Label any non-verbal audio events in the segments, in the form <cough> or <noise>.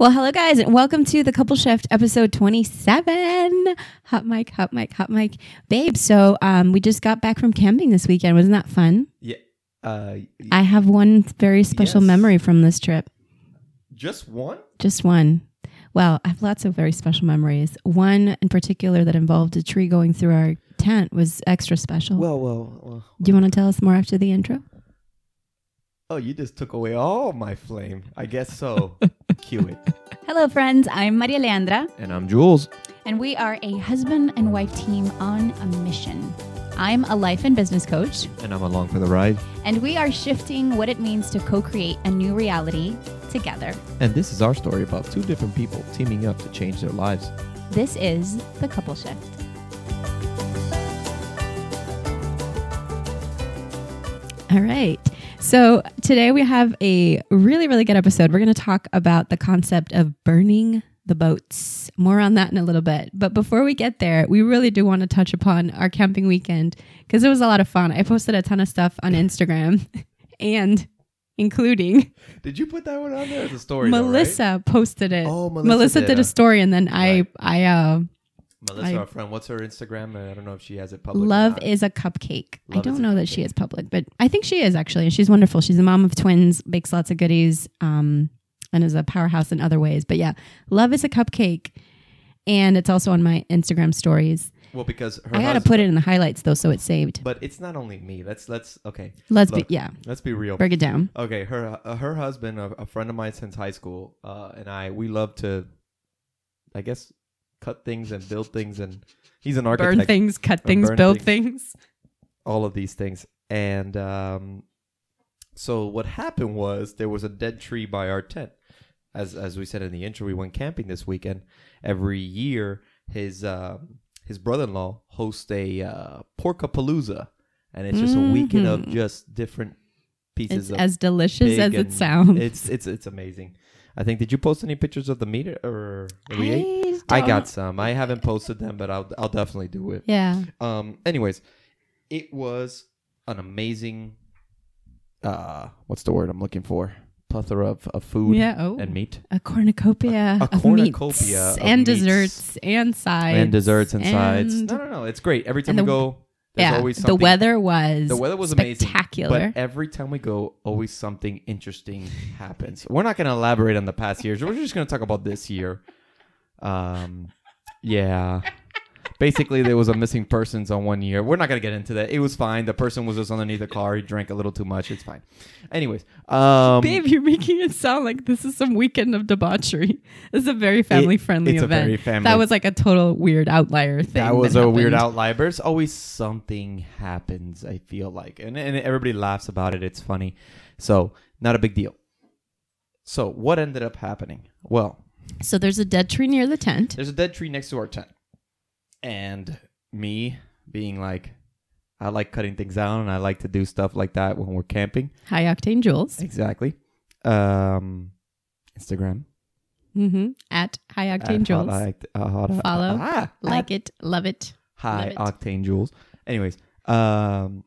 Well, hello, guys, and welcome to the Couple Shift episode 27. Hot mic, hot mic, hot mic. Babe, so um, we just got back from camping this weekend. Wasn't that fun? Yeah. Uh, I have one very special Yes. memory from this trip. just one? Just one. Well, I have lots of very special memories. One in particular that involved a tree going through our tent was extra special. Well, well, well. Do you want to tell us more after the intro? Oh, you just took away all my flame. I guess so. <laughs> Cue it. Hello, friends. I'm Maria Leandra, And I'm Jules. and we are a husband and wife team on a mission. I'm a life and business coach, And I'm along for the ride. and we are shifting what it means to co create a new reality together. And this is our story about two different people teaming up to change their lives. This is the couple shift. All right. So today we have a really, really good episode. We're going to talk about the concept of burning the boats. More on that in a little bit. But before we get there, we really do want to touch upon our camping weekend because it was a lot of fun. I posted a ton of stuff on Instagram <laughs> and including Did you put that one on there as a story? though, right? Melissa posted it. Oh, Melissa Melissa did did a- a story and then Right. I I uh Melissa, I- our friend, what's her Instagram? I don't know if she has it public. Love is a cupcake. I Love is don't know that she is public, but I think she is actually. She's wonderful. She's a mom of twins, bakes lots of goodies, um, and is a powerhouse in other ways. But yeah, Love is a cupcake. And it's also on my Instagram stories. Well, because her I got to put it in the highlights though, so it's saved. But it's not only me. Let's let's okay. Let's Look. be, yeah, Let's be real. break it down. Okay, her uh, her husband, a, a friend of mine since high school, uh, and I, we love to, I guess, cut things and build things, and he's an architect. Burn things, cut things, build things. things. all of these things, and um, so what happened was there was a dead tree by our tent. As as we said in the intro, we went camping this weekend. Every year, his um, his brother in law hosts a uh, porkapalooza, and it's just a weekend of Mhm. just different pieces It's of as delicious as it sounds. It's it's it's amazing. I think. Did you post any pictures of the meat or we ate? I I got some. I haven't posted them, but I'll I'll definitely do it. Yeah. Um. Anyways, it was an amazing. Uh, what's the word I'm looking for? Plethora of, of food Yeah. Oh. and meat a cornucopia A- a of cornucopia meats of and meats. desserts and sides and desserts and, sides. No, no, no. It's great. Every time and we go, there's yeah, always the weather was The weather was amazing, spectacular. But every time we go, always something interesting happens. We're not going to elaborate on the past years. We're just going to talk about this year. Um, yeah. Basically, there was a missing persons on one year. We're not going to get into that. It was fine. The person was just underneath the car. He drank a little too much. It's fine. Anyways, um, Babe, you're making it sound like this is some weekend of debauchery. This is a very family friendly it's a event. very family- That was like a total weird outlier thing. that was a weird outlier. There's always something happens. I feel like, and and everybody laughs about it. It's funny, so not a big deal. So what ended up happening? Well, So there's a dead tree near the tent. there's a dead tree next to our tent, and me being like, I like cutting things down, and I like to do stuff like that when we're camping. High octane Jules. Exactly. Um, Instagram. Mm-hmm. At high at octane hot Jules. oct- uh, hot- Follow, ah, like it, love it. high Love it. octane Jules. Anyways, um,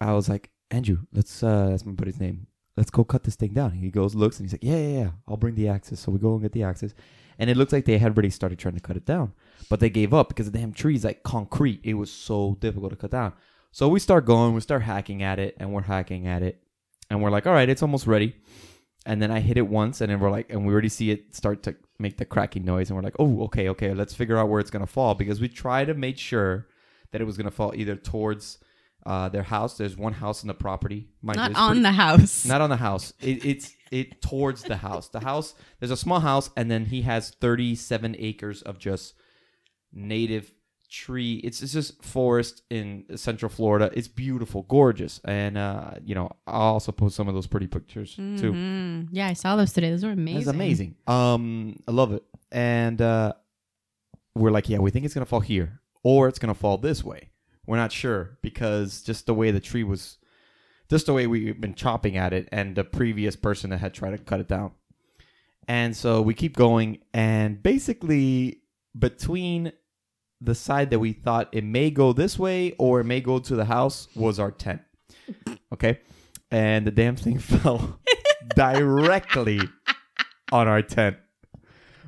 I was like, Andrew, let's uh, that's my buddy's name. Let's go cut this thing down. He goes, looks, and he's like, yeah, yeah, yeah. I'll bring the axes. So we go and get the axes, and it looks like they had already started trying to cut it down, but they gave up because the damn tree's like concrete. It was so difficult to cut down. So we start going, we start hacking at it, and we're hacking at it, and we're like, all right, it's almost ready. And then I hit it once, and then we're like, and we already see it start to make the cracking noise, and we're like, oh, okay, okay, let's figure out where it's gonna fall because we try to make sure that it was gonna fall either towards uh, their house. There's one house in the property, Mind Not on pretty- the house. not on the house. It, it's it towards the house. The house. There's a small house, and then he has 37 acres of just native tree. It's, it's just forest in Central Florida. It's beautiful, gorgeous, and uh, you know I'll also post some of those pretty pictures too. Mhm. Yeah, I saw those today. Those were amazing. It's amazing. Um, I love it, and uh, we're like, yeah, we think it's gonna fall here, or it's gonna fall this way. We're not sure because just the way the tree was, just the way we've been chopping at it, and the previous person that had tried to cut it down. And so we keep going, and basically between the side that we thought it may go this way or it may go to the house was our tent. <laughs> Okay, and the damn thing <laughs> fell directly on our tent.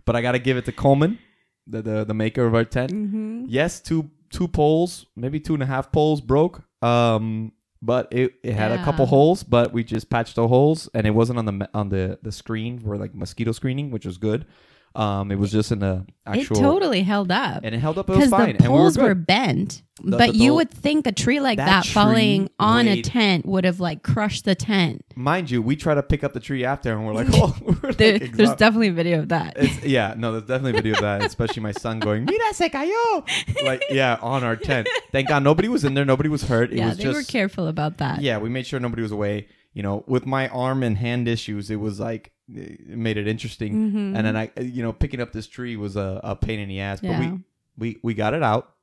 but I gotta give it to Coleman, the the, the maker of our tent. Mm-hmm. Yes, two two poles, maybe two and a half poles broke. Um, but it, it had a couple holes, but we just patched the holes, and it wasn't on the on the the screen for like mosquito screening, which was good. Um, it was just in the actual, It totally held up. and it held up. It was Because fine, the and we were poles were bent, The- but the- you would think a tree like that that, tree falling on a tent would have like crushed the tent. Mind you, we try to pick up the tree after, and we're like, <laughs> oh, <laughs> we're like there's definitely a video of that. It's, yeah, no, there's definitely a video of that, especially my son going, "Mira se cayó!" Like, yeah, on our tent. Thank God nobody was in there, nobody was hurt. It yeah, was they just, were careful about that. yeah, we made sure nobody was away. You know, with my arm and hand issues, it was like made it interesting. Mhm. And then I, you know, picking up this tree was a, a pain in the ass, but Yeah. we we we got it out.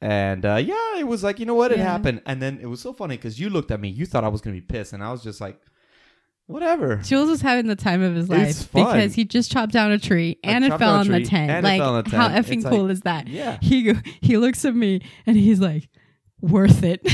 And uh, yeah, it was like you know what, it Yeah. happened. And then it was so funny because you looked at me, you thought I was gonna be pissed, and I was just like, whatever. Jules was having the time of his life because he just chopped down a tree and it fell on the tent. and it like fell on the how effing It's cool like- is that? Yeah, He go, he looks at me and he's like, worth it.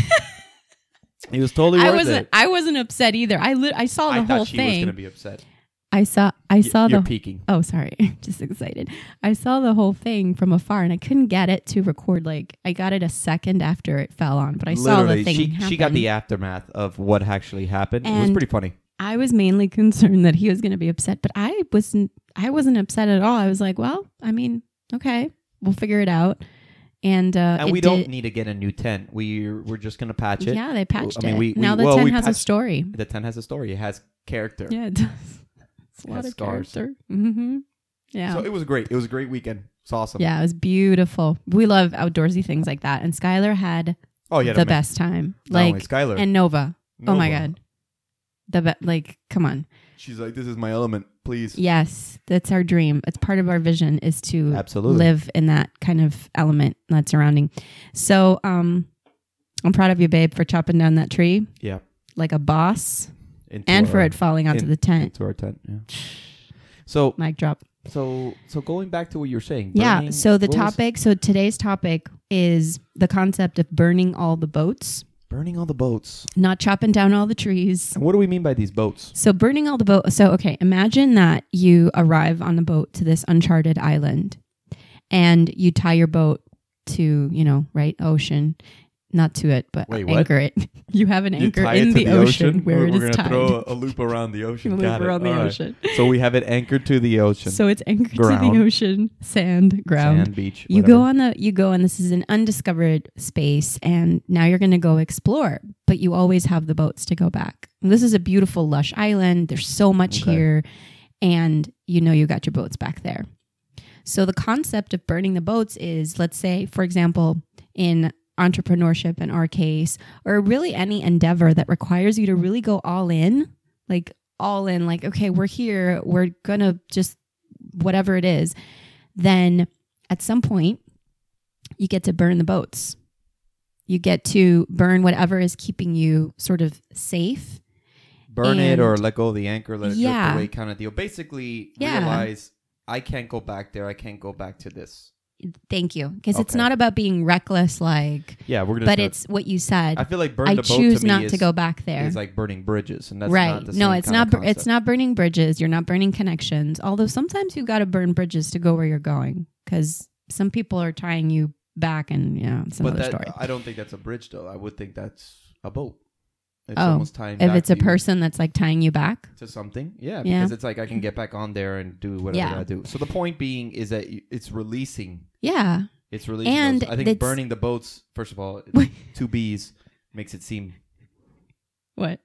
He was totally I wasn't it. I wasn't upset either. I li- I saw the I whole thought she was thing. gonna be upset. I saw I saw You're the peeking. Oh, sorry. <laughs> Just excited. I saw the whole thing from afar and I couldn't get it to record. Like, I got it a second after it fell on, but I saw the thing. she happen. she got the aftermath of what actually happened. it was pretty funny. I was mainly <laughs> concerned that he was going to be upset, but I wasn't. I wasn't upset at all. I was like, well, I mean, okay, we'll figure it out. And uh, And we don't did- need to get a new tent. We we're just gonna patch it. Yeah, they patched I mean, it. we- we- now the well, tent we has a story. The tent has a story. It has character. Yeah, it does. It's a lot of scars. character. Mm-hmm. Yeah. So it was great. It was a great weekend. It's awesome. yeah, it was beautiful. We love outdoorsy things like that. And Skylar had Oh yeah. the best time. Like Skylar. and Nova. Oh my god. The be- like come on. She's like, this is my element. Please. Yes, that's our dream. It's part of our vision is to Absolutely. live in that kind of element, that surrounding. So, um I'm proud of you, babe, for chopping down that tree Yeah. like a boss And for our- it falling onto in- the tent. Into our tent. Yeah. <sighs> So Mic drop. so so going back to what you were saying. Yeah. So the topic, so today's topic is the concept of burning all the boats, burning all the boats. not chopping down all the trees. And what do we mean by these boats? So burning all the boat. So okay, imagine that you arrive on a boat to this uncharted island, and you tie your boat to you know right ocean, not to it, but Wait, anchor it. <laughs> you have an You anchor in it to the, ocean, where We're, it we're is gonna tied. throw a, a loop around the ocean. <laughs> Loop Got it. around the All right. ocean. So we have it anchored to the ocean. So it's anchored to the ocean, sand, ground. Sand beach. You go on the you go and this is an undiscovered space and now you're going to go explore, but you always have the boats to go back. And this is a beautiful lush island. There's so much Okay. here and you know you got your boats back there. So the concept of burning the boats is let's say for example in entrepreneurship in our case or really any endeavor that requires you to really go all in, like all in like okay, we're here, we're to just whatever it is, then at some point you get to burn the boats. You get to burn whatever is keeping you sort of safe. burn it or let go of the anchor, let it Yeah. drift away, kind of deal. Basically, Yeah. realize I can't go back there. I can't go back to this. Thank you. Because it's Okay. not about being reckless, like, Yeah, we're gonna. but it's what you said. I feel like burn I the boat choose to me not is, to go back there. is like burning bridges, and that's right. Not the no, same it's kind not. of bur- It's concept. not burning bridges. You're not burning connections. Although sometimes you got to burn bridges to go where you're going, because some people are tying you back, and yeah, it's But another that, story. I don't think that's a bridge, though. I would think that's a boat. It's Oh, almost tying If it's a person that's like tying you back, to something, yeah, Yeah. because it's like I can get back on there and do whatever Yeah. I do. So the point being is that it's releasing. yeah, It's releasing. And those. I think burning the boats. First of all, <laughs> two B's makes it seem. what?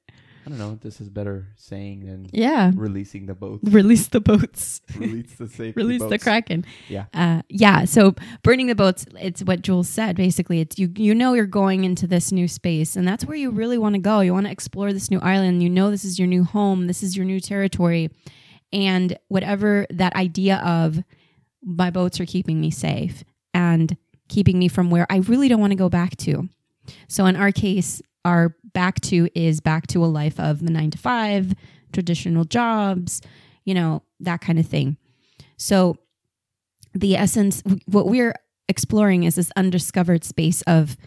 I don't know. What this is better saying than Yeah, releasing the boats. <laughs> release the boats. <laughs> Release the safety release the boats. kraken Yeah. uh, yeah so burning the boats it's what jules said basically it's you you know you're going into this new space and that's where you really want to go you want to explore this new island you know this is your new home this is your new territory and whatever that idea of my boats are keeping me safe and keeping me from where i really don't want to go back to so in our case our back to is back to a life of the nine to five traditional jobs you know that kind of thing so, the essence, what we're exploring is this undiscovered space of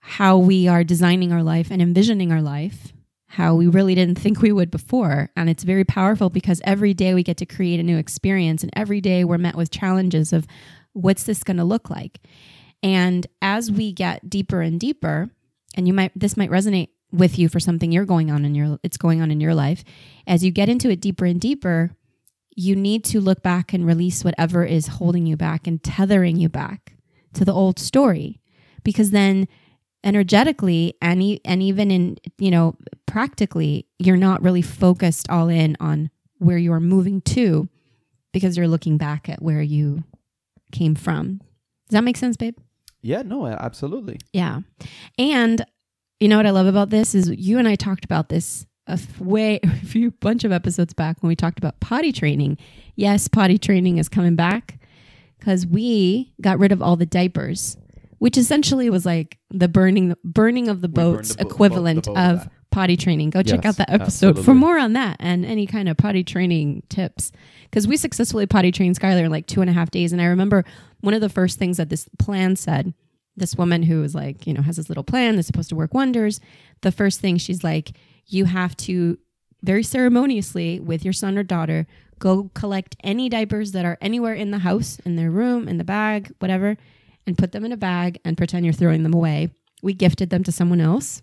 how we are designing our life and envisioning our life, how we really didn't think we would before. And it's very powerful because every day we get to create a new experience, and every day we're met with challenges of what's this going to look like. And as we get deeper and deeper, and you might this might resonate with you for something you're going on in your it's going on in your life, as you get into it deeper and deeper, you need to look back and release whatever is holding you back and tethering you back to the old story. Because then energetically and, e- and even in you know practically you're not really focused all in on where you're moving to because you're looking back at where you came from. Does that make sense babe Yeah, no, absolutely. yeah and you know what i love about this is you and i talked about this a f- way <laughs> a few bunch of episodes back when we talked about potty training yes potty training is coming back because we got rid of all the diapers which essentially was like the burning burning of the boats the bo- equivalent the of of that. Potty training. Go check Yes, out that episode for more on that and any kind of potty training tips. Because we successfully potty trained skylar in like two and a half days and i remember one of the first things that this plan said this woman who is like you know has this little plan that's supposed to work wonders the first thing she's like you have to very ceremoniously with your son or daughter go collect any diapers that are anywhere in the house in their room in the bag whatever and put them in a bag and pretend you're throwing them away. We gifted them to someone else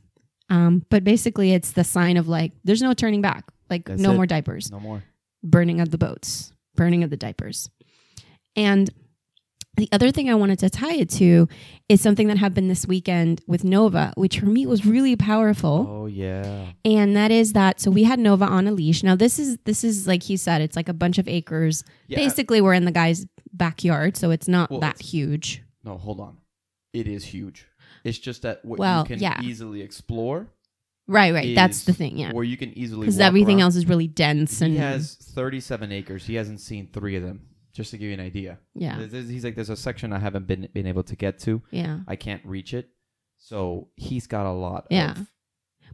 um, but basically it's the sign of like there's no turning back like That's no it. more diapers No more. burning of the boats, burning of the diapers. And the other thing I wanted to tie it to is something that happened this weekend with Nova, which for me was really powerful. Oh yeah. And that is that so we had Nova on a leash. Now this is this is like he said, it's like a bunch of acres. Yeah. Basically we're in the guy's backyard, so it's not Well, that it's- huge. No, hold on. It is huge. It's just that what Well, you can yeah. easily explore. Right, right. That's the thing, yeah. Where you can easily Because everything around. else is really dense and He has 37 acres. He hasn't seen three of them. Just to give you an idea. yeah. There's- He's like, there's a section I haven't been been able to get to. Yeah. I can't reach it. So he's got a lot. Yeah. Of,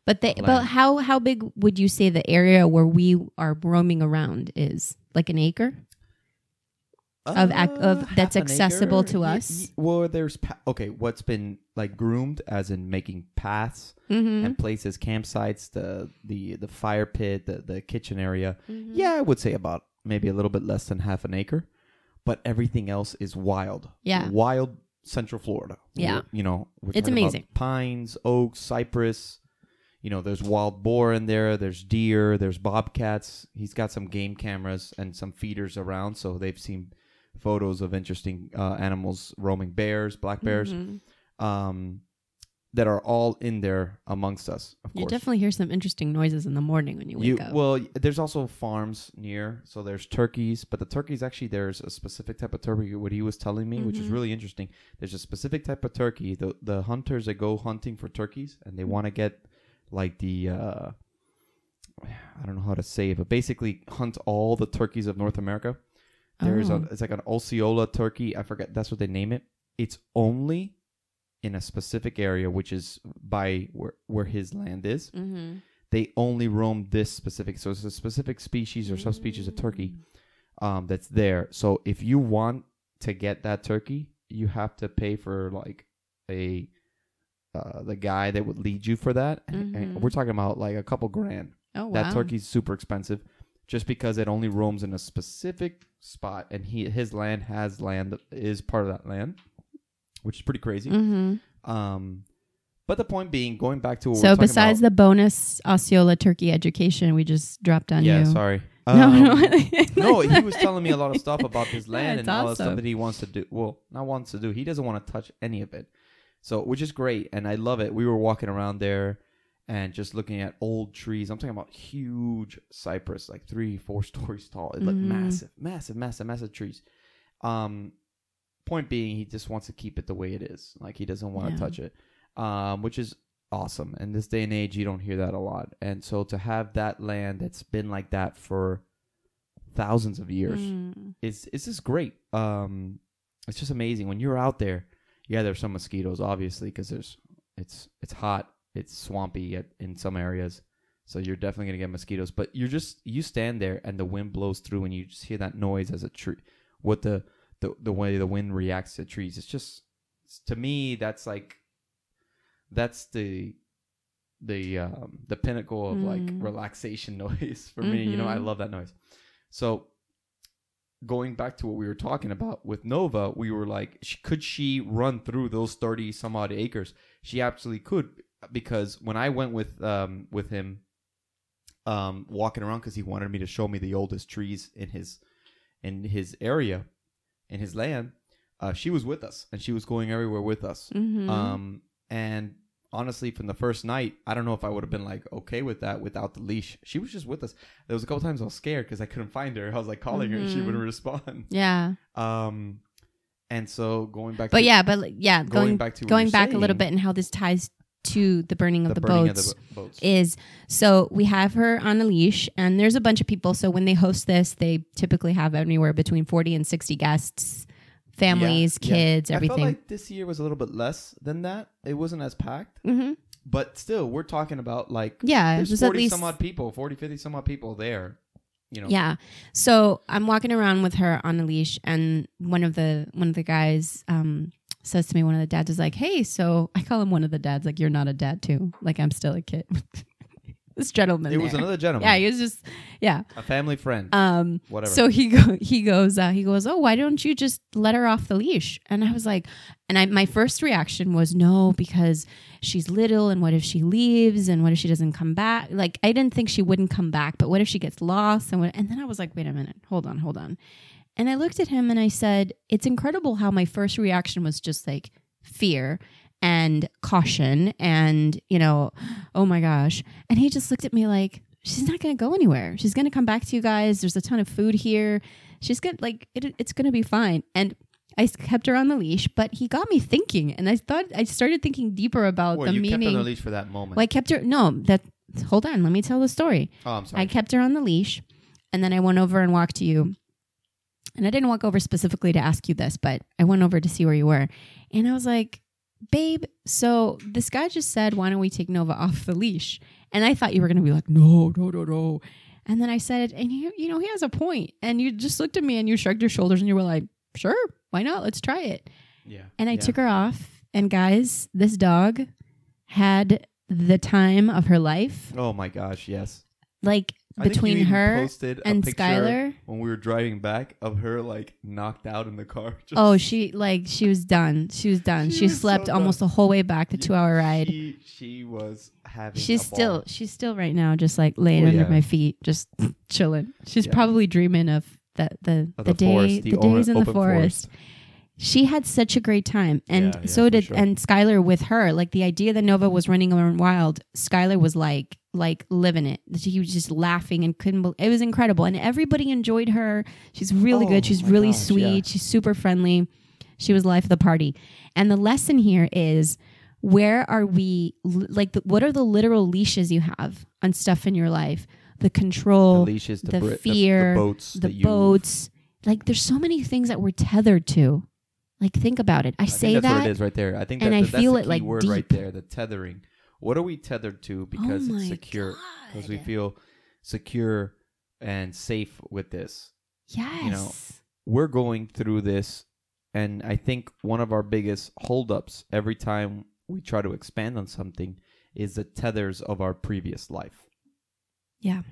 But they, land. but how how big would you say the area where we are roaming around is? Like an acre? Of ac- of- Uh, that's accessible acre? to us? well, there's pa- okay. What's been like groomed, as in making paths Mm-hmm. and places, campsites, the the the fire pit, the the kitchen area. Mm-hmm. Yeah, I would say about maybe a little bit less than half an acre, but everything else is wild. Yeah. wild Central Florida. Yeah. We're- you know, It's amazing. Pines, oaks, cypress. You know, there's wild boar in there. There's deer. There's bobcats. He's got some game cameras and some feeders around, so they've seen photos of interesting uh, animals roaming bears, black bears, Mm-hmm. um, that are all in there amongst us. Of You course, definitely hear some interesting noises in the morning when you wake you up. well, there's also farms near, so there's turkeys, but the turkeys actually there's a specific type of turkey. What he was telling me, which is Mhm. really interesting. There's a specific type of turkey. The the hunters that go hunting for turkeys and they want to get like the uh, I don't know how to say it, but basically hunt all the turkeys of North America. There's a Oh. it's like an Osceola turkey. I forget that's what they name it. It's only in a specific area, which is by where where his land is mm-hmm. they only roam this specific so it's a specific species or subspecies of turkey Mm. um, that's there so if you want to get that turkey you have to pay for like a uh, the guy that would lead you for that and, and we're talking about like a couple grand Oh wow. that turkey's super expensive just because it only roams in a specific spot and he his land has land that is part of that land which is pretty crazy Mm-hmm. um but the point being going back to what So we're talking besides about, the bonus Osceola turkey education we just dropped on yeah you. sorry <laughs> No, Um, no. <laughs> no, he was telling me a lot of stuff about his <laughs> land That's and all the stuff that he wants to do. Well, not wants to do. He doesn't want to touch any of it. So, which is great, and I love it. We were walking around there and just looking at old trees. I'm talking about huge cypress, like three, four <laughs> stories tall. It looked Mhm. massive, massive, massive, massive trees. Um, point being, he just wants to keep it the way it is. Like he doesn't want to Yeah. touch it, um, which is awesome. In this day and age, you don't hear that a lot. And so to have that land that's been like that for thousands of years Mm. is it's just great. Um, it's just amazing when you're out there. Yeah, there's some mosquitoes, obviously, because there's it's it's hot, it's swampy at, in some areas, so you're definitely gonna get mosquitoes. But you're just you stand there and the wind blows through and you just hear that noise as a tree, what the the the way the wind reacts to trees. It's just to me that's like that's the the um, the pinnacle of like Mm. relaxation <laughs> noise for me. You know, I Mhm. love that noise. So going back to what we were talking about with Nova, we were like, sh- could she run through those thirty some odd acres? She absolutely could because when I went with um with him, um walking around because he wanted me to show me the oldest trees in his in his area, in his land. Uh, she was with us and she was going everywhere with us. Mhm. Um, and honestly, from the first night, I don't know if I would have been like okay with that without the leash. She was just with us. There was a couple times I was scared because I couldn't find her. I was like calling her and she Mhm. wouldn't respond. <laughs> yeah. Um, and so going back, But to, yeah, but yeah, going, going back to going back a little bit and how this ties to the burning of the, burning boats. of the bo- boats. is so we have her on a leash and there's a bunch of people so when they host this they typically have anywhere between 40 and 60 guests families Yeah, yeah. kids I felt everything like this year was a little bit less than that. It wasn't as packed, hmm but still, we're talking about like yeah it there's was 40 at least some odd people, 40, 50 some odd people there. You know, yeah so i'm walking around with her on a leash and one of the one of the guys um says to me one of the dads is like hey so i call him one of the dads like you're not a dad too. Like i'm still a kid. <laughs> This gentleman it was another gentleman, yeah he was just yeah. A family friend, um whatever. So he go, he goes uh, he goes oh why don't you just let her off the leash? And I was like and I my first reaction was no because she's little and what if she leaves and what if she doesn't come back? Like I didn't think she wouldn't come back but what if she gets lost and what, and then I was like wait a minute. Hold on hold on and I looked at him and I said it's incredible how my first reaction was just like fear and caution and you know oh my gosh. And he just looked at me like she's not going to go anywhere. She's going to come back to you guys. There's a ton of food here. She's good like it, it's going to be fine. And I kept her on the leash but he got me thinking. And i thought i started thinking deeper about well, the you kept meaning on the leash for that moment. well, i kept her no that hold on let me tell the story. Oh, I'm sorry. I kept her on the leash and then I went over and walked to you. And I didn't walk over specifically to ask you this, but I went over to see where you were. And I was like, babe, so this guy just said, why don't we take Nova off the leash? And I thought you were going to be like, no, no, no, no. And then I said, and you, you know, he has a point. And you just looked at me and you shrugged your shoulders and you were like, sure, why not? Let's try it. yeah, And I yeah. took her off. And guys, this dog had the time of her life. Oh my gosh, yes. Like I think you between her and Skylar. when we were driving back of her like knocked out in the car. <laughs> Just- Oh, she like she was done. She was done. She She, was slept so almost done. the whole way back the Yeah, two hour ride. She, she was having. she's a ball. still she's still right now just like laying Oh, under yeah. my feet, just <sniffs> chilling. She's Yeah. probably dreaming of the the, Of the, the day forest, the the days in the forest. forest. She had such a great time, and so did sure. and Skylar with her. Like the idea that Nova was running around wild, Skylar was like like living it. She was just laughing and couldn't. Believe, it was incredible, and everybody enjoyed her. She's really Oh, good. She's really gosh, sweet. yeah. She's super friendly. She was life of the party. And the lesson here is where are we like the, what are the literal leashes you have on stuff in your life? The the control, leashes, the, the bri- fear, the, boats, the boats. Like there's so many things that we're tethered to. Like think about it. I, I say that what it is right there. I think and that, I feel the it, like, word right there. The tethering. What are we tethered to because oh it's secure? Because we feel secure and safe with this. yes. You know, we're going through this and I think one of our biggest holdups every time we try to expand on something is the tethers of our previous life. Yeah.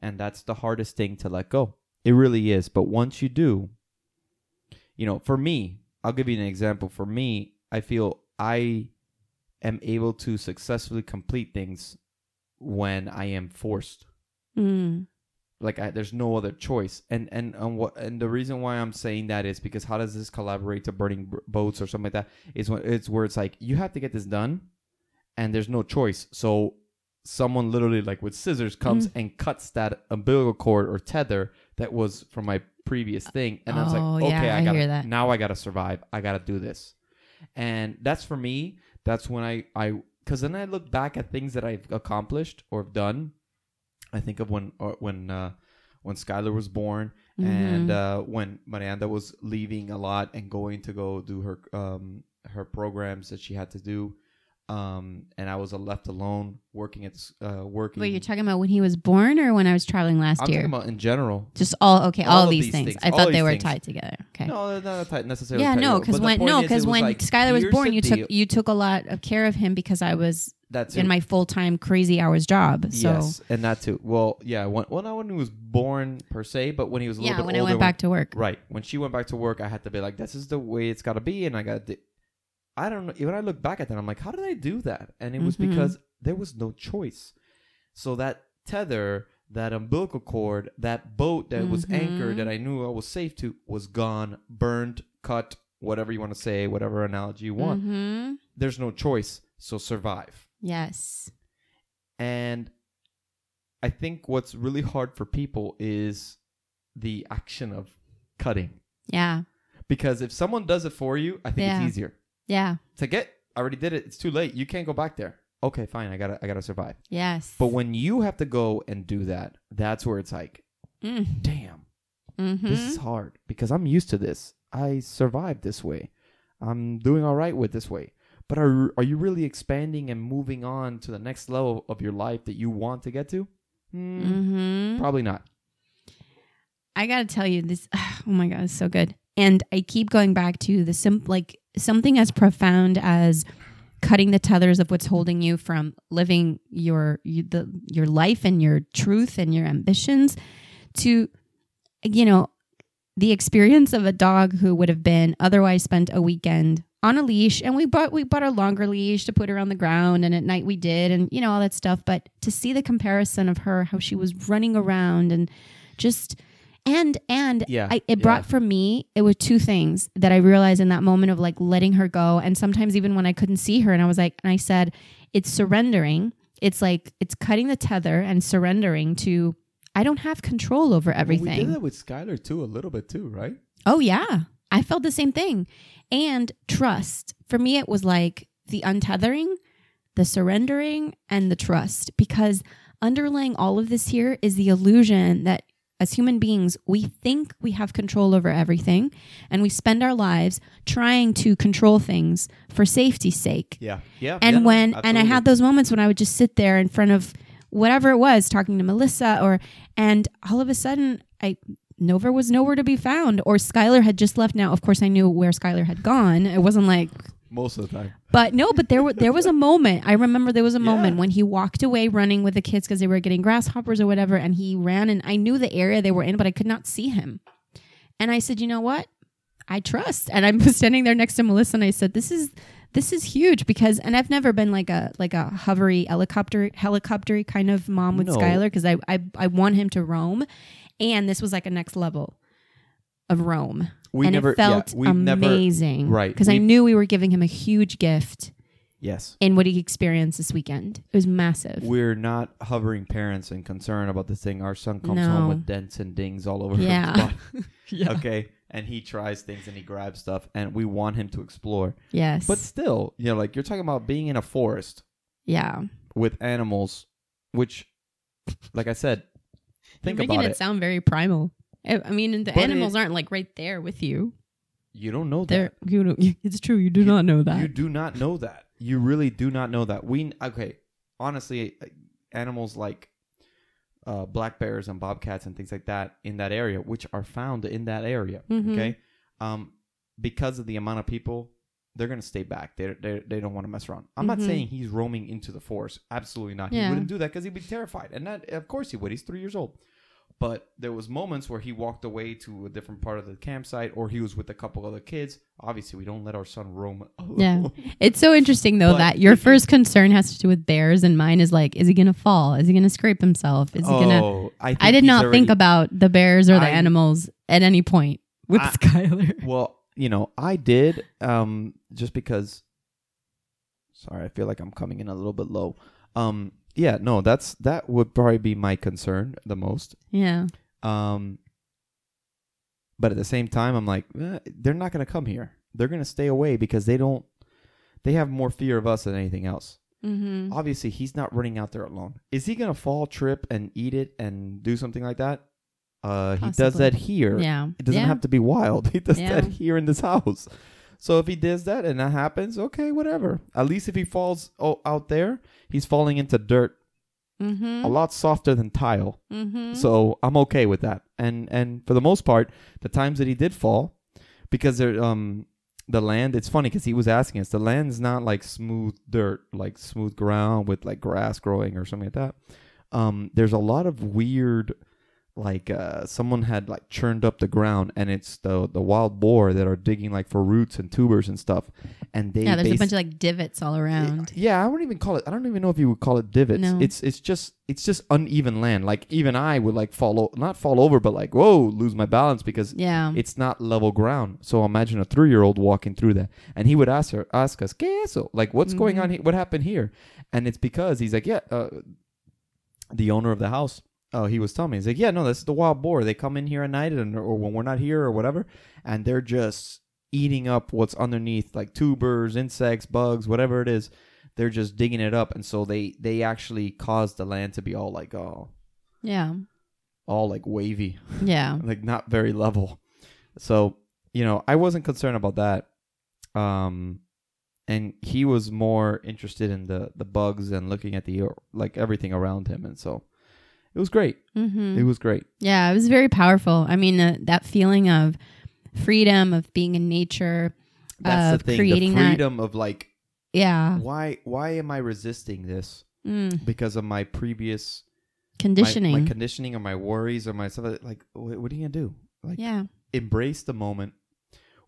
And that's the hardest thing to let go. It really is. But once you do, you know, for me, I'll give you an example. For me, I feel I am able to successfully complete things when I am forced. Mm. like I, there's no other choice. And and and what and the reason why i'm saying that is because how does this collaborate to burning b- boats or something like that? Is when it's where it's like you have to get this done and there's no choice. So someone literally like with scissors comes Mm. and cuts that umbilical cord or tether that was from my previous thing. And i was Oh, like yeah, okay i I gotta now i gotta survive. I gotta do this. And that's for me that's when i i because then i look back at things that i've accomplished or have done i think of when or when uh when Skylar was born and Mhm. uh, when Miranda was leaving a lot and going to go do her um, her programs that she had to do. Um, and I was left alone working at uh working. Wait, you're talking about when he was born or when I was traveling last I'm year? talking about in general. Just all okay, all, all of these, things. things, I all thought they were things. tied together. Okay. No, they're not tight necessarily. yeah, tight, no, because when no, because when like, Skylar was born, you deal. took you took a lot of care of him because I was That's in my full time crazy hours job. So yes, and that too. Well, yeah, when, well, not when he was born per se, but when he was a little yeah, bit when I older. went back to work. right when she went back to work, I had to be like, "This is the way it's got to be," and I got. I don't know. When I look back at that, I'm like, "How did I do that?" And it was Mhm. because there was no choice. So that tether, that umbilical cord, that boat that was anchored that I knew I was safe to was gone, burned, cut, whatever you want to say, whatever analogy you want. hmm There's no choice. So survive. Yes. And I think what's really hard for people is the action of cutting. Yeah. Because if someone does it for you, I think Yeah. it's easier. Yeah. To get I already did it, it's too late. You can't go back there. Okay, fine, I gotta I gotta survive. Yes. But when you have to go and do that, that's where it's like, Mm. damn, hmm this is hard. Because I'm used to this. I survived this way. I'm doing all right with this way. But are are you really expanding and moving on to the next level of your life that you want to get to? Hmm, hmm Probably not. I gotta tell you this. <sighs> Oh my god, it's so good. And I keep going back to the sim like something as profound as cutting the tethers of what's holding you from living your you, the your life and your truth and your ambitions to you know the experience of a dog who would have been otherwise spent a weekend on a leash. And we bought we bought a longer leash to put her on the ground and at night we did and you know all that stuff. But to see the comparison of her how she was running around and just and and Yeah, I, it yeah. brought for me it was two things that I realized in that moment of like letting her go and sometimes even when I couldn't see her and I was like and I said it's surrendering it's like it's cutting the tether and surrendering to I don't have control over everything. we did that with Skylar too, a little bit too, right? Oh, yeah. I felt the same thing. And trust. For me, it was like the untethering, the surrendering, and the trust. Because underlying all of this here is the illusion that as human beings, we think we have control over everything and we spend our lives trying to control things for safety's sake. Yeah, yeah. And yeah, when and I had those moments when I would just sit there in front of whatever it was, talking to Melissa, or and all of a sudden I Nova was nowhere to be found, or Skylar had just left. Now, of course, I knew where Skylar had gone. It wasn't like, most of the time. but no, but there were there was a moment. I remember there was a Yeah. moment when he walked away running with the kids because they were getting grasshoppers or whatever, and he ran, and I knew the area they were in, but I could not see him. And I said, you know what? I trust. And I was <laughs> standing there next to Melissa and I said, This is this is huge because and I've never been like a like a hovery helicopter helicoptery kind of mom with No. Skylar because I, I I want him to roam. And this was like a next level of roam. We and never it felt yeah, we've never amazing. right, Because I knew we were giving him a huge gift yes. in what he experienced this weekend. It was massive. We're not hovering parents and concerned about this thing. Our son comes No. home with dents and dings all over Yeah. his body. <laughs> Okay. And he tries things and he grabs stuff and we want him to explore. Yes. But still, you know, like you're talking about being in a forest yeah. with animals, which like I said, think You're making about it, it. sound very primal. I I mean, the But animals it- aren't like right there with you. You don't know that. They're you know it's true. You do not know that. You do not know that. You really do not know that. We okay. Honestly, uh, animals like uh, black bears and bobcats and things like that in that area, which are found in that area. Mhm. Okay, um, because of the amount of people, they're gonna stay back. They they, they don't want to mess around. I'm not Mhm. saying he's roaming into the forest. Absolutely not. Yeah. He wouldn't do that because he'd be terrified, and that of course he would. He's three years old. But there was moments where he walked away to a different part of the campsite, or he was with a couple other kids. Obviously, we don't let our son roam. <laughs> Yeah. It's so interesting though But that your first concern has to do with bears and mine is like, is he gonna fall? Is he gonna scrape himself? Is he gonna Oh, I, I did not think about the bears or the I- animals at any point with I- Skylar. <laughs> Well, you know, I did um just because sorry, I feel like I'm coming in a little bit low. Um yeah, no, that's that would probably be my concern the most. Yeah. Um but at the same time I'm like, eh, they're not going to come here. They're going to stay away because they don't they have more fear of us than anything else. Mm-hmm. Obviously, he's not running out there alone. Is he going to fall, trip and eat it and do something like that? Uh he does that here. Yeah. It doesn't yeah. have to be wild. <laughs> He does Yeah. that here in this house. So if he does that and that happens, okay, whatever. At least if he falls o- out there, he's falling into dirt Mm-hmm. a lot softer than tile. Mm-hmm. So I'm okay with that. And and for the most part, the times that he did fall, because there um the land it's funny because he was asking us the land's not like smooth dirt like smooth ground with like grass growing or something like that um there's a lot of weird like uh someone had like churned up the ground and it's the the wild boar that are digging like for roots and tubers and stuff and they yeah, there's a bunch of like divots all around. yeah, I wouldn't even call it. I don't even know if you would call it divots. No. It's it's just it's just uneven land. Like even I would like fall not fall over, but like whoa, lose my balance because Yeah. it's not level ground. So imagine a three year old walking through that, and he would ask her, ask us, "¿Qué es eso? Like what's going Mhm. on? here? What happened here?" And it's because he's like, "Yeah." Uh, the owner of the house, uh, he was telling me, he's like, "Yeah, no, this is the wild boar. They come in here at night, and or when we're not here or whatever, and they're just eating up what's underneath, like tubers, insects, bugs, whatever it is. They're just digging it up, and so they they actually cause the land to be all like oh, yeah. all like wavy." Yeah. <laughs> like not very level. So, you know, I wasn't concerned about that. Um and he was more interested in the the bugs and looking at the like everything around him and so it was great. Mm-hmm. It was great. Yeah, it was very powerful. I mean, uh, that feeling of freedom, of being in nature. That's Of the thing, creating the that- freedom of like Yeah. why why am I resisting this Mm. because of my previous my- Conditioning. my, conditioning or my worries or my stuff like what, what are you going to do? Like yeah. embrace the moment.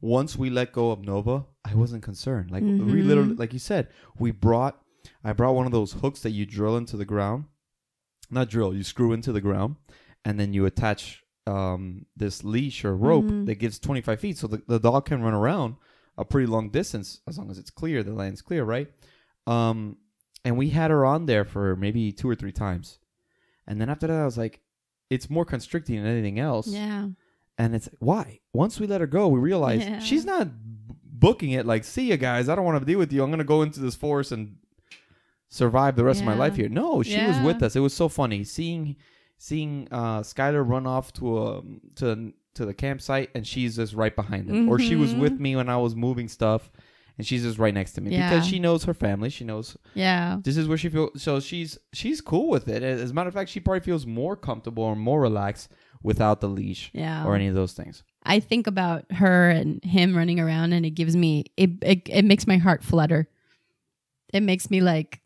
Once we let go of Nova, I wasn't concerned. Like we Mhm. literally, like you said, we brought. I brought one of those hooks that you drill into the ground. Not drill, you screw into the ground, and then you attach um, this leash or rope Mhm. that gives 25 feet, so the, the dog can run around a pretty long distance as long as it's clear. The land's clear, right? Um, and we had her on there for maybe two or three times, and then after that, I was like, it's more constricting than anything else. Yeah. And it's why once we let her go, we realized Yeah. she's not booking it like, "See you guys, I don't want to deal with you. I'm gonna go into this forest and survive the rest of my life here." No, she was with us. It was so funny seeing seeing uh, Skylar run off to a to to the campsite, and she's just right behind him, or she was with me when I was moving stuff, and she's just right next to me Yeah. because she knows her family. She knows Yeah. this is where she feels. So she's she's cool with it. As a matter of fact, she probably feels more comfortable or more relaxed without the leash Yeah. or any of those things. I think about her and him running around, and it gives me it, it. It makes my heart flutter. It makes me like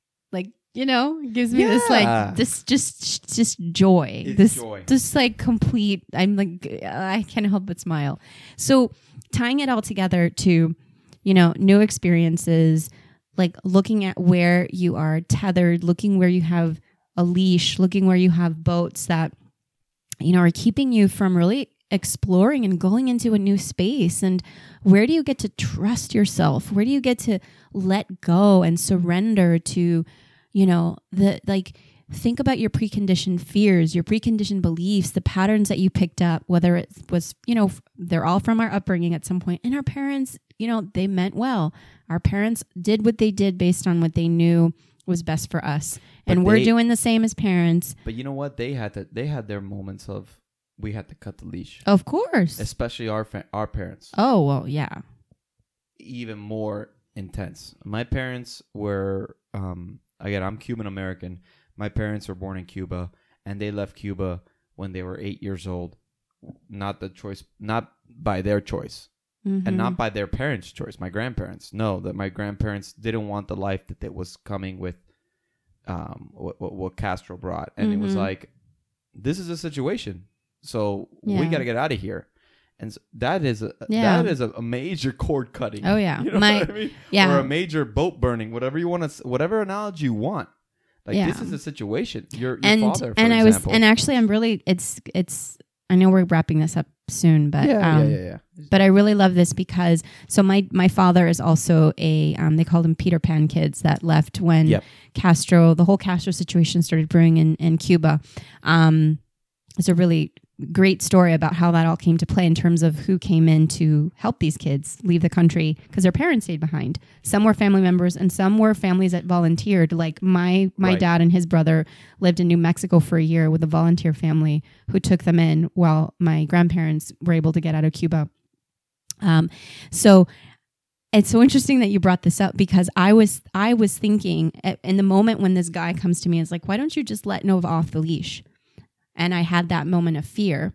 you know, it gives me this like this just just joy. It's this joy. just like complete. I'm like I can't help but smile. So tying it all together to, you know, new experiences, like looking at where you are tethered, looking where you have a leash, looking where you have boats that you know, are keeping you from really exploring and going into a new space. And where do you get to trust yourself? Where do you get to let go and surrender to, you know, the like, think about your preconditioned fears, your preconditioned beliefs, the patterns that you picked up, whether it was, you know, they're all from our upbringing at some point. And our parents, you know, they meant well. Our parents did what they did based on what they knew was best for us. But and we're doing the same as parents. But you know what? They had to. They had their moments of we had to cut the leash, Of course. especially our fa- our parents. Oh, well, yeah. Even more intense. My parents were um again. I'm Cuban American. My parents were born in Cuba, and they left Cuba when they were eight years old. Not the choice, not by their choice, Mhm. and not by their parents' choice. My grandparents. No, that my grandparents didn't want the life that, that was coming with um what, what, what Castro brought, and it was Mhm. like, this is a situation, so we got to get out of here. And s that is a Yeah. that is a, a major cord cutting. Oh, yeah. <laughs> you know My- I mean? yeah. or a major boat burning, whatever you want to, whatever analogy you want. Like Yeah. this is a situation. Your your and father, for and I was and actually I'm really it's it's I know we're wrapping this up soon, but yeah, um, yeah, yeah, yeah. but I really love this because so my my father is also a um, they called him Peter Pan kids that left when Yep. Castro the whole Castro situation started brewing in in Cuba. Um, it's a really great story about how that all came to play in terms of who came in to help these kids leave the country because their parents stayed behind. Some were family members and some were families that volunteered. Like my my Right. dad and his brother lived in New Mexico for a year with a volunteer family who took them in while my grandparents were able to get out of Cuba. Um, so it's so interesting that you brought this up because I was I was thinking at- in the moment when this guy comes to me, it's like, why don't you just let Nova off the leash? And I had that moment of fear.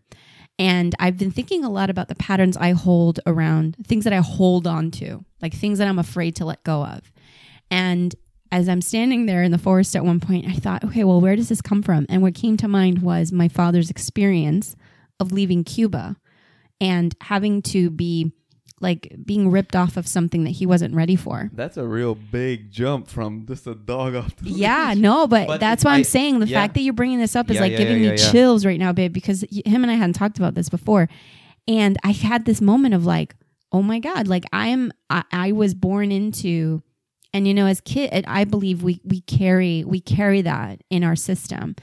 And I've been thinking a lot about the patterns I hold around things that I hold on to, like things that I'm afraid to let go of. And as I'm standing there in the forest at one point, I thought, okay, well, where does this come from? And what came to mind was my father's experience of leaving Cuba and having to be like being ripped off of something that he wasn't ready for. That's a real big jump from just a dog off. The Yeah, leash. no, but, But that's why I'm saying the yeah. fact that you're bringing this up is Yeah, like yeah, giving yeah, me yeah, yeah. chills right now, babe, because y- him and I hadn't talked about this before. And I had this moment of like, oh my God, like I am, I, I was born into, and you know, as kid, I believe we, we carry, we carry that in our system.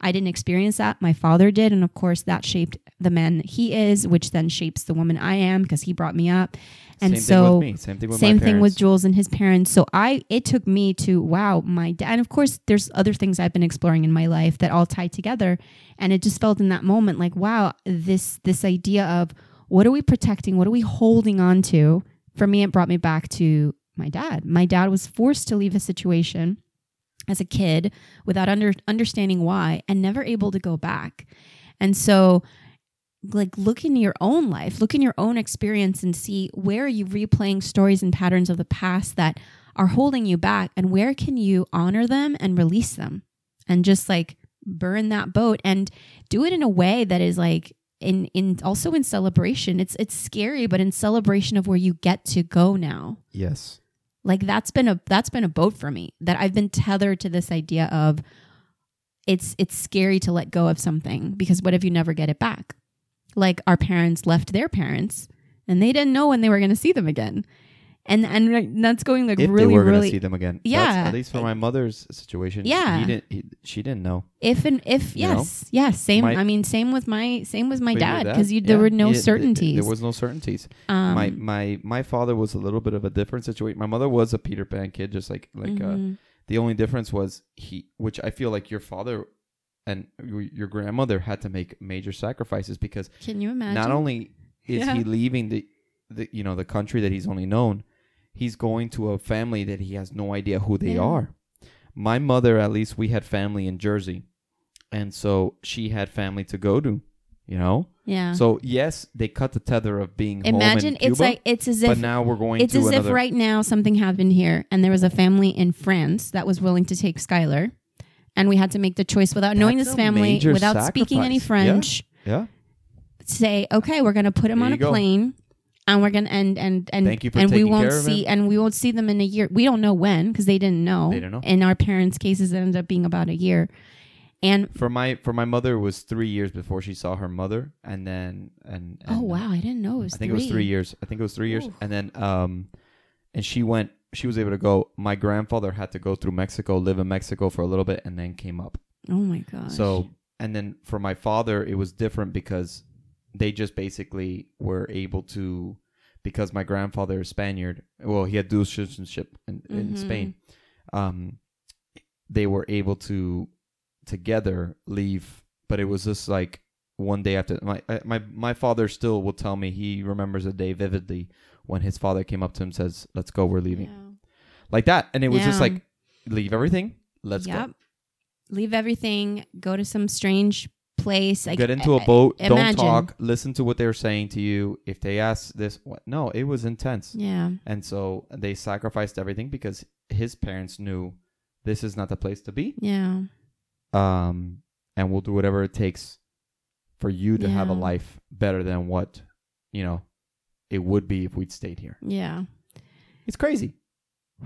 I didn't experience that. My father did. And of course, that shaped the man he is, which then shapes the woman I am because he brought me up. And Same so, thing with me. Same thing with same thing with. Jules and his parents. So I it took me to wow, my dad and of course there's other things I've been exploring in my life that all tie together and it just felt in that moment like wow, this this idea of what are we protecting? What are we holding on to? For me it brought me back to my dad. My dad was forced to leave a situation as a kid without under, understanding why and never able to go back. And so like look in your own life, look in your own experience and see where are you replaying stories and patterns of the past that are holding you back and where can you honor them and release them and just like burn that boat and do it in a way that is like in in also in celebration. It's it's scary but in celebration of where you get to go now Yes. like that's been a that's been a boat for me that i've been tethered to this idea of it's it's scary to let go of something because what if you never get it back like our parents left their parents and they didn't know when they were going to see them again and and that's going like if really they were really gonna see them again. That's- Yeah. at least for my mother's situation. Yeah. He didn't. He, she didn't know. if and if You know? yes yes same My- i mean same with my same with my dad because because there were no didn't- certainties There was no certainties. um, my my my father was a little bit of a different situation. My mother was a Peter Pan kid, just like like uh, mhm. the only difference was he, which I feel like your father and your grandmother had to make major sacrifices because can you imagine not only is Yeah. he leaving the the you know the country that he's only known, he's going to a family that he has no idea who they Yeah. are. My mother, at least, we had family in Jersey, and so she had family to go to. You know, yeah so yes, they cut the tether of being home imagine in it's like it's as but if now we're going it's to as another. if right now something happened here and there was a family in France that was willing to take Skylar and we had to make the choice without knowing this family without speaking any sacrifice. Yeah. French yeah, say okay we're going to put him There on a go. plane and we're going to and and and Thank you for and we won't see and we won't see them in a year we don't know when because they didn't know They didn't know. in our parents cases it ended up being about a year and for my for my mother it was three years before she saw her mother, and then and, and oh wow I didn't know it was I think it was three years. I think it was three years, Ooh. and then um, and she went. She was able to go. My grandfather had to go through Mexico, live in Mexico for a little bit, and then came up. oh my gosh So and then for my father, it was different because they just basically were able to because my grandfather is Spaniard. Well, he had dual citizenship in, in Mhm. Spain. Um, they were able to together leave, but it was just like one day after my uh, my my father still will tell me he remembers a day vividly when his father came up to him and says, "Let's go, we're leaving," Yeah. Like that, and it was just like, "Leave everything, let's yep. go." Leave everything, go to some strange place. Like, get into a boat imagine. don't talk listen to what they're saying to you if they ask this what no it was intense Yeah. and so they sacrificed everything because his parents knew this is not the place to be Yeah. um and we'll do whatever it takes for you to have a life better than what you know it would be if we'd stayed here Yeah. it's crazy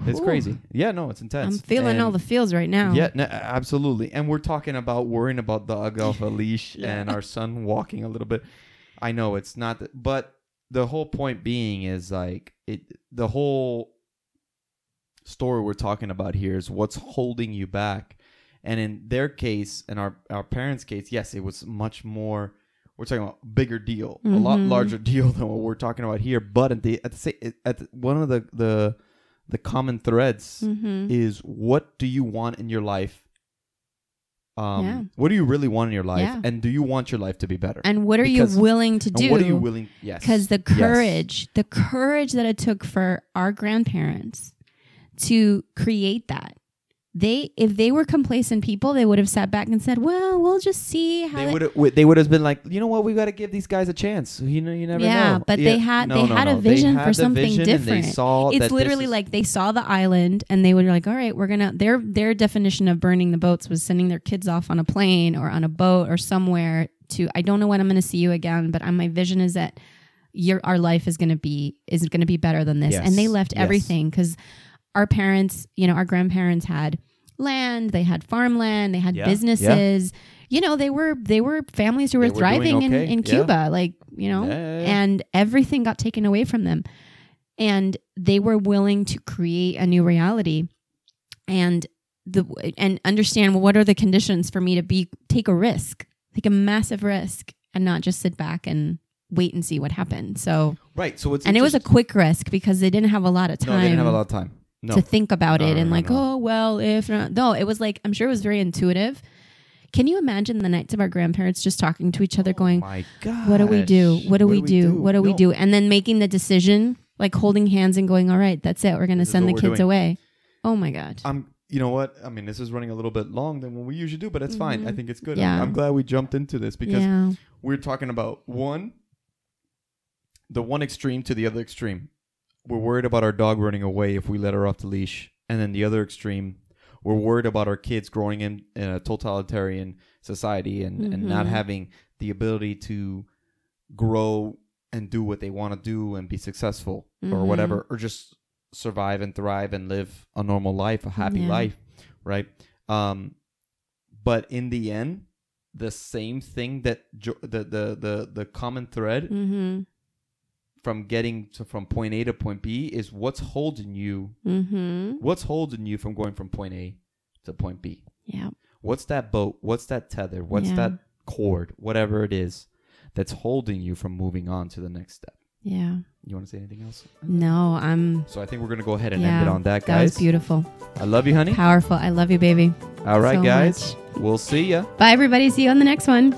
it's Ooh. crazy yeah no it's intense I'm feeling And- all the feels right now. Yeah, no, absolutely. And we're talking about worrying about the off a <laughs> leash Yeah. and our son walking a little bit. I know it's not, th- but the whole point being is like it. The whole story we're talking about here is what's holding you back. And in their case, in our our parents' case, yes, it was much more. We're talking about bigger deal, a lot Mhm. larger <laughs> deal than what we're talking about here. But at the at the at the, one of the the the common threads Mm-hmm. is what do you want in your life Um, Yeah. What do you really want in your life, Yeah. and do you want your life to be better? And what are Because- you willing to do? what are you willing? Yes, Because the Yes. courage, the courage that it took for our grandparents to create that. They, if they were complacent people, they would have sat back and said, "Well, we'll just see how." They would have. They would have been like, you know what? We got to give these guys a chance. You know, you never know. Yeah, know. but they had- they had a vision for had the something vision different. They saw it's literally like they saw the island and they were like, "All right, we're gonna." Their their definition of burning the boats was sending their kids off on a plane or on a boat or somewhere to. I don't know when I'm to see you again, but my vision is that your our life is to be is to be better than this. And they left yes. everything because our parents, you know, our grandparents had land, they had farmland, they had Yeah, yeah. businesses. You know, they were they were families who were, were thriving in, okay, in yeah. Cuba, like you know, Yeah, yeah, yeah. and everything got taken away from them and they were willing to create a new reality and the and understand well, what are the conditions for me to be take a risk take a massive risk and not just sit back and wait and see what happened so right. So it's and it was a quick risk because they didn't have a lot of time no. They didn't have a lot of time. No. to think about No, it no, and like oh well if not no it was like i'm sure it was very intuitive can you imagine the nights of our grandparents just talking to each other going Oh my God. what do we do? What do we do? What do we do? And then making the decision, like holding hands and going, all right, that's it. We're going to send the kids doing. away. Oh my God. I'm. You know what? I mean, this is running a little bit long than what we usually do, but it's fine. I Mhm. think it's good. Yeah. I'm, I'm glad we jumped into this because yeah. we're talking about one, the one extreme to the other extreme. We're worried about our dog running away if we let her off the leash, and then the other extreme, we're worried about our kids growing in, in a totalitarian society and, and not Mhm. having the ability to grow and do what they want to do and be successful or Mhm. whatever, or just survive and thrive and live a normal life, a happy Yeah. life, right? Um, but in the end, the same thing that jo- the the the the common thread Mm-hmm. From getting to from point A to point B is what's holding you. Mm-hmm. What's holding you from going from point A to point B? Yeah. What's that boat? What's that tether? What's Yeah. that cord? Whatever it is that's holding you from moving on to the next step. Yeah. You want to say anything else? No, I'm. So I think we're gonna go ahead and Yeah, end it on that, guys. That was beautiful. I love you, honey. Powerful. I love you, baby. All right, so guys. much. We'll see ya. Bye, everybody. See you on the next one.